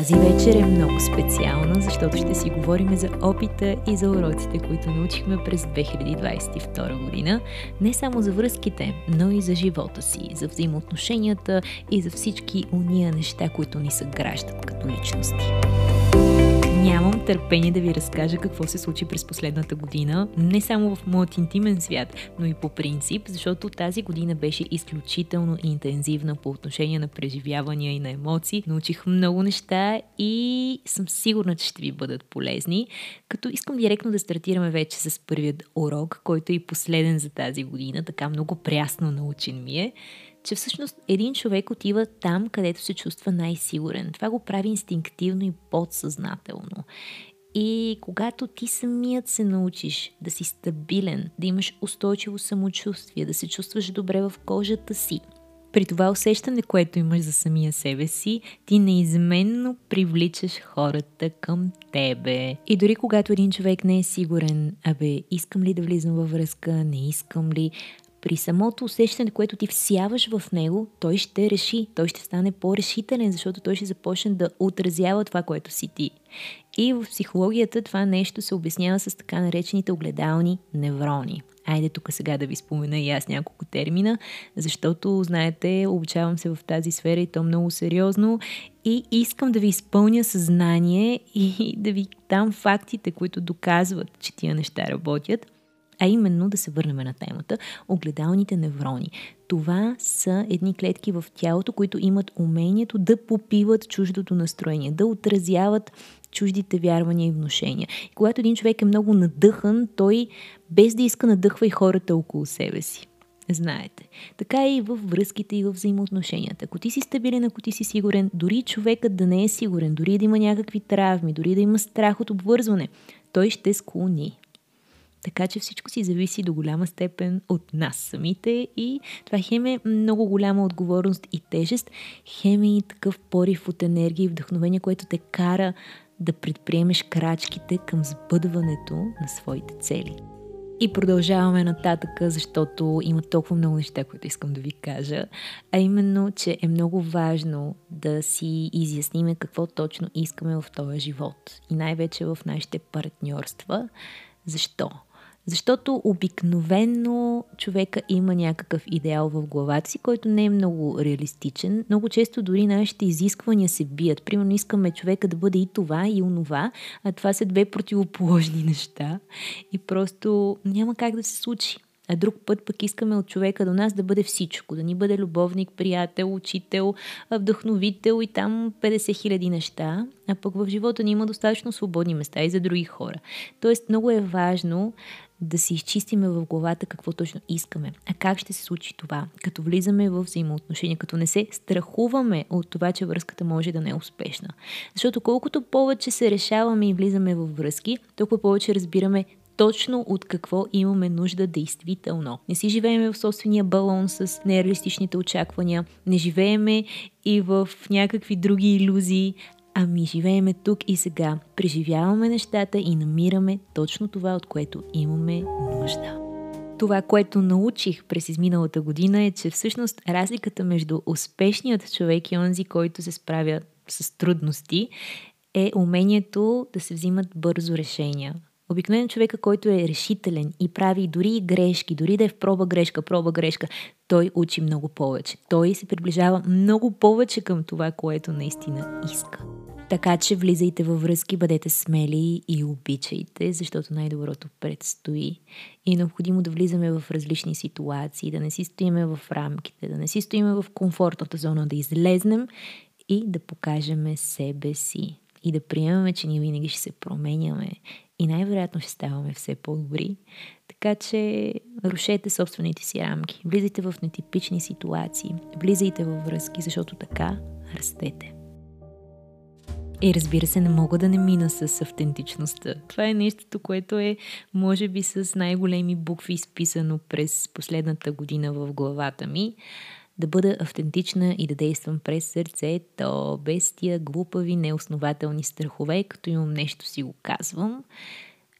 Тази вечер е много специална, защото ще си говорим за опита и за уроците, които научихме през 2022 година. Не само за връзките, но и за живота си, за взаимоотношенията и за всички уния неща, които ни съграждат като личности. Нямам търпение да ви разкажа какво се случи през последната година, не само в моят интимен свят, но и по принцип, защото тази година беше изключително интензивна по отношение на преживявания и на емоции. Научих много неща и съм сигурна, че ще ви бъдат полезни, като искам директно да стартираме вече с първият урок, който е и последен за тази година, така много прясно научен ми е че всъщност един човек отива там, където се чувства най-сигурен. Това го прави инстинктивно и подсъзнателно. И когато ти самият се научиш да си стабилен, да имаш устойчиво самочувствие, да се чувстваш добре в кожата си, при това усещане, което имаш за самия себе си, ти неизменно привличаш хората към тебе. И дори когато един човек не е сигурен, абе, искам ли да влизам във връзка, не искам ли, при самото усещане, което ти всяваш в него, той ще реши, той ще стане по-решителен, защото той ще започне да отразява това, което си ти. И в психологията това нещо се обяснява с така наречените огледални неврони. Айде тук сега да ви спомена и аз няколко термина, защото, знаете, обучавам се в тази сфера и то много сериозно и искам да ви изпълня съзнание и да ви дам фактите, които доказват, че тия неща работят – а именно да се върнем на темата огледалните неврони. Това са едни клетки в тялото, които имат умението да попиват чуждото настроение, да отразяват чуждите вярвания и вношения. И когато един човек е много надъхан, той без да иска надъхва и хората около себе си. Знаете. Така е и във връзките и в взаимоотношенията. Ако ти си стабилен, ако ти си сигурен, дори човекът да не е сигурен, дори да има някакви травми, дори да има страх от обвързване, той ще склони. Така че всичко си зависи до голяма степен от нас самите и това хем е много голяма отговорност и тежест, хем е и такъв порив от енергия и вдъхновение, което те кара да предприемеш крачките към сбъдването на своите цели. И продължаваме нататък, защото има толкова много неща, които искам да ви кажа, а именно, че е много важно да си изясниме какво точно искаме в този живот и най-вече в нашите партньорства. Защо? Защото обикновенно човека има някакъв идеал в главата си, който не е много реалистичен. Много често дори нашите изисквания се бият. Примерно искаме човека да бъде и това, и онова, а това са две противоположни неща и просто няма как да се случи. А друг път пък искаме от човека до нас да бъде всичко, да ни бъде любовник, приятел, учител, вдъхновител и там 50 хиляди неща, а пък в живота ни има достатъчно свободни места и за други хора. Тоест много е важно да си изчистиме в главата какво точно искаме. А как ще се случи това? Като влизаме в взаимоотношения, като не се страхуваме от това, че връзката може да не е успешна. Защото колкото повече се решаваме и влизаме в връзки, толкова повече разбираме точно от какво имаме нужда действително. Не си живееме в собствения балон с нереалистичните очаквания, не живееме и в някакви други иллюзии, Ами живееме тук и сега, преживяваме нещата и намираме точно това, от което имаме нужда. Това, което научих през изминалата година е, че всъщност разликата между успешният човек и онзи, който се справя с трудности, е умението да се взимат бързо решения. Обикновено човека, който е решителен и прави дори и грешки, дори да е в проба грешка, проба грешка, той учи много повече. Той се приближава много повече към това, което наистина иска. Така че влизайте във връзки, бъдете смели и обичайте, защото най-доброто предстои. И е необходимо да влизаме в различни ситуации, да не си стоиме в рамките, да не си стоиме в комфортната зона, да излезнем и да покажем себе си. И да приемаме, че ние винаги ще се променяме и най-вероятно ще ставаме все по-добри. Така че рушете собствените си рамки, влизайте в нетипични ситуации, влизайте във връзки, защото така растете. И разбира се, не мога да не мина с автентичността. Това е нещото, което е, може би, с най-големи букви изписано през последната година в главата ми. Да бъда автентична и да действам през сърцето, без тия глупави, неоснователни страхове, като имам нещо си го казвам.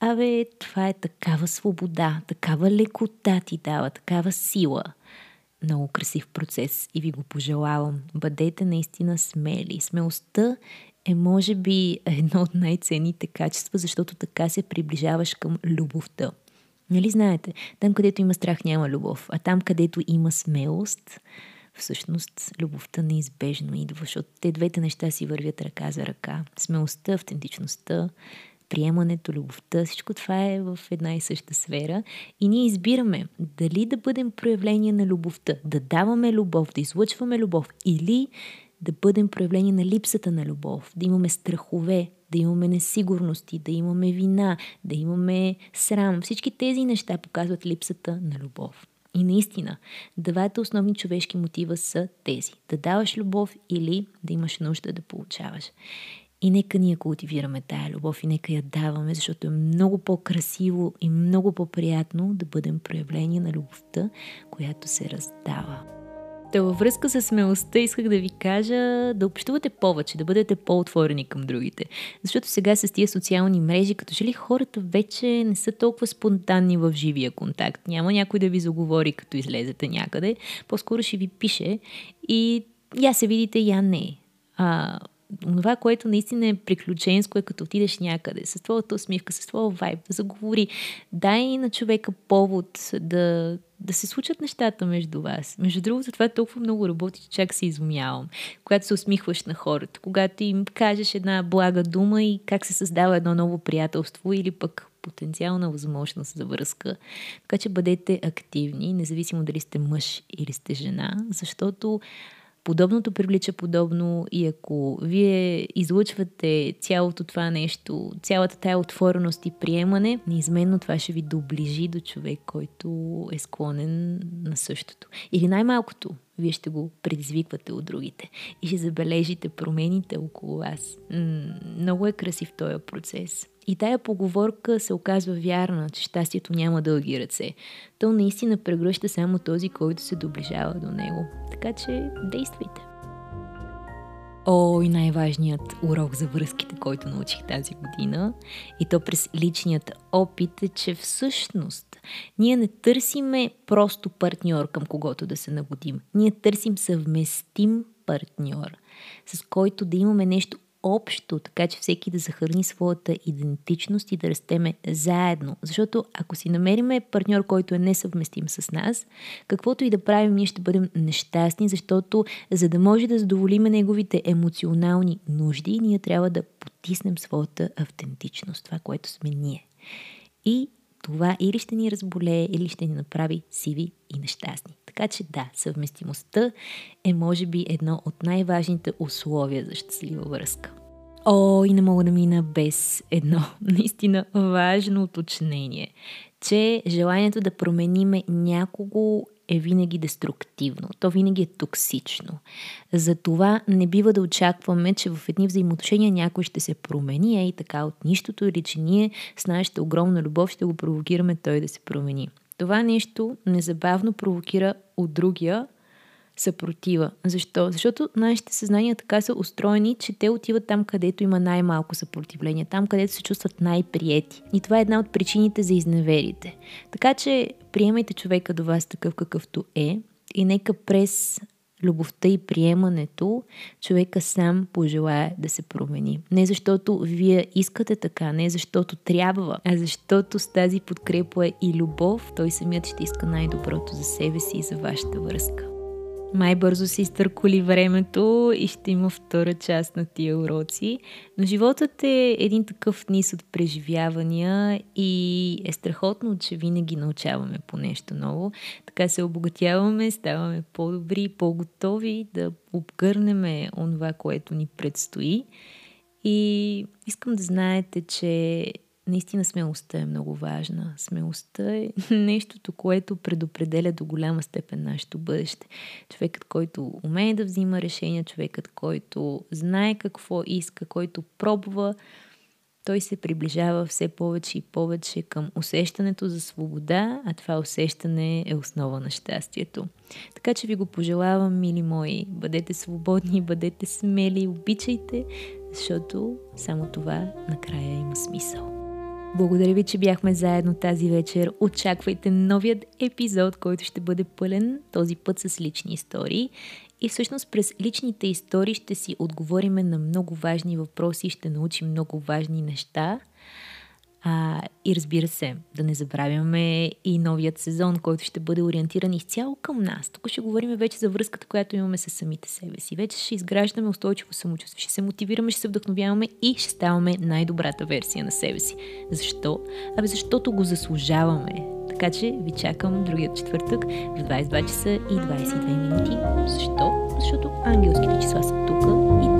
Абе, това е такава свобода, такава лекота ти дава, такава сила – много красив процес и ви го пожелавам. Бъдете наистина смели. Смелостта е може би едно от най-ценните качества, защото така се приближаваш към любовта. Нали знаете, там където има страх няма любов, а там където има смелост, всъщност любовта неизбежно идва, защото те двете неща си вървят ръка за ръка. Смелостта, автентичността, приемането, любовта, всичко това е в една и съща сфера и ние избираме дали да бъдем проявление на любовта, да даваме любов, да излъчваме любов или да бъдем проявление на липсата на любов, да имаме страхове, да имаме несигурности, да имаме вина, да имаме срам. Всички тези неща показват липсата на любов. И наистина, двата основни човешки мотива са тези. Да даваш любов или да имаш нужда да получаваш. И нека ние култивираме тая любов и нека я даваме, защото е много по-красиво и много по-приятно да бъдем проявление на любовта, която се раздава. Та във връзка с смелостта исках да ви кажа да общувате повече, да бъдете по-отворени към другите. Защото сега с тия социални мрежи, като че ли хората вече не са толкова спонтанни в живия контакт. Няма някой да ви заговори, като излезете някъде. По-скоро ще ви пише и я се видите, я не. А, това, което наистина е приключенско е като отидеш някъде, с твоята усмивка, с твоя вайб, да заговори. Дай на човека повод да, да се случат нещата между вас. Между другото, това толкова много работи, че чак се изумявам. Когато се усмихваш на хората, когато им кажеш една блага дума и как се създава едно ново приятелство или пък потенциална възможност за връзка. Така че бъдете активни, независимо дали сте мъж или сте жена, защото Подобното привлича подобно и ако вие излъчвате цялото това нещо, цялата тая отвореност и приемане, неизменно това ще ви доближи до човек, който е склонен на същото. Или най-малкото, вие ще го предизвиквате от другите и ще забележите промените около вас. Много е красив този процес. И тая поговорка се оказва вярна, че щастието няма дълги ръце. То наистина прегръща само този, който се доближава до него. Така че действайте. О, и най-важният урок за връзките, който научих тази година, и то през личният опит е, че всъщност ние не търсиме просто партньор, към когото да се нагодим. Ние търсим съвместим партньор, с който да имаме нещо общо, така че всеки да захърни своята идентичност и да растеме заедно. Защото ако си намериме партньор, който е несъвместим с нас, каквото и да правим, ние ще бъдем нещастни, защото за да може да задоволиме неговите емоционални нужди, ние трябва да потиснем своята автентичност, това, което сме ние. И това или ще ни разболее, или ще ни направи сиви и нещастни. Така че да, съвместимостта е може би едно от най-важните условия за щастлива връзка. О, и не мога да мина без едно наистина важно уточнение, че желанието да промениме някого е винаги деструктивно. То винаги е токсично. Затова не бива да очакваме, че в едни взаимоотношения някой ще се промени, е и така от нищото, или че ние с нашата огромна любов ще го провокираме той да се промени. Това нещо незабавно провокира от другия съпротива. Защо? Защото нашите съзнания така са устроени, че те отиват там, където има най-малко съпротивление, там, където се чувстват най-приети. И това е една от причините за изневерите. Така че приемайте човека до вас такъв какъвто е и нека през любовта и приемането, човека сам пожелая да се промени. Не защото вие искате така, не защото трябва, а защото с тази подкрепа и любов той самият ще иска най-доброто за себе си и за вашата връзка май бързо се изтърколи времето и ще има втора част на тия уроци. Но животът е един такъв низ от преживявания и е страхотно, че винаги научаваме по нещо ново. Така се обогатяваме, ставаме по-добри, по-готови да обгърнеме онова, което ни предстои. И искам да знаете, че наистина смелостта е много важна. Смелостта е нещото, което предопределя до голяма степен нашето бъдеще. Човекът, който умее да взима решения, човекът, който знае какво иска, който пробва, той се приближава все повече и повече към усещането за свобода, а това усещане е основа на щастието. Така че ви го пожелавам, мили мои, бъдете свободни, бъдете смели, обичайте, защото само това накрая има смисъл. Благодаря ви, че бяхме заедно тази вечер. Очаквайте новият епизод, който ще бъде пълен този път с лични истории. И всъщност през личните истории ще си отговориме на много важни въпроси, ще научим много важни неща. А, и разбира се, да не забравяме и новият сезон, който ще бъде ориентиран изцяло към нас. Тук ще говорим вече за връзката, която имаме с самите себе си. Вече ще изграждаме устойчиво самочувствие, ще се мотивираме, ще се вдъхновяваме и ще ставаме най-добрата версия на себе си. Защо? Абе защото го заслужаваме. Така че ви чакам другият четвъртък в 22 часа и 22 минути. Защо? Защото ангелските числа са тук и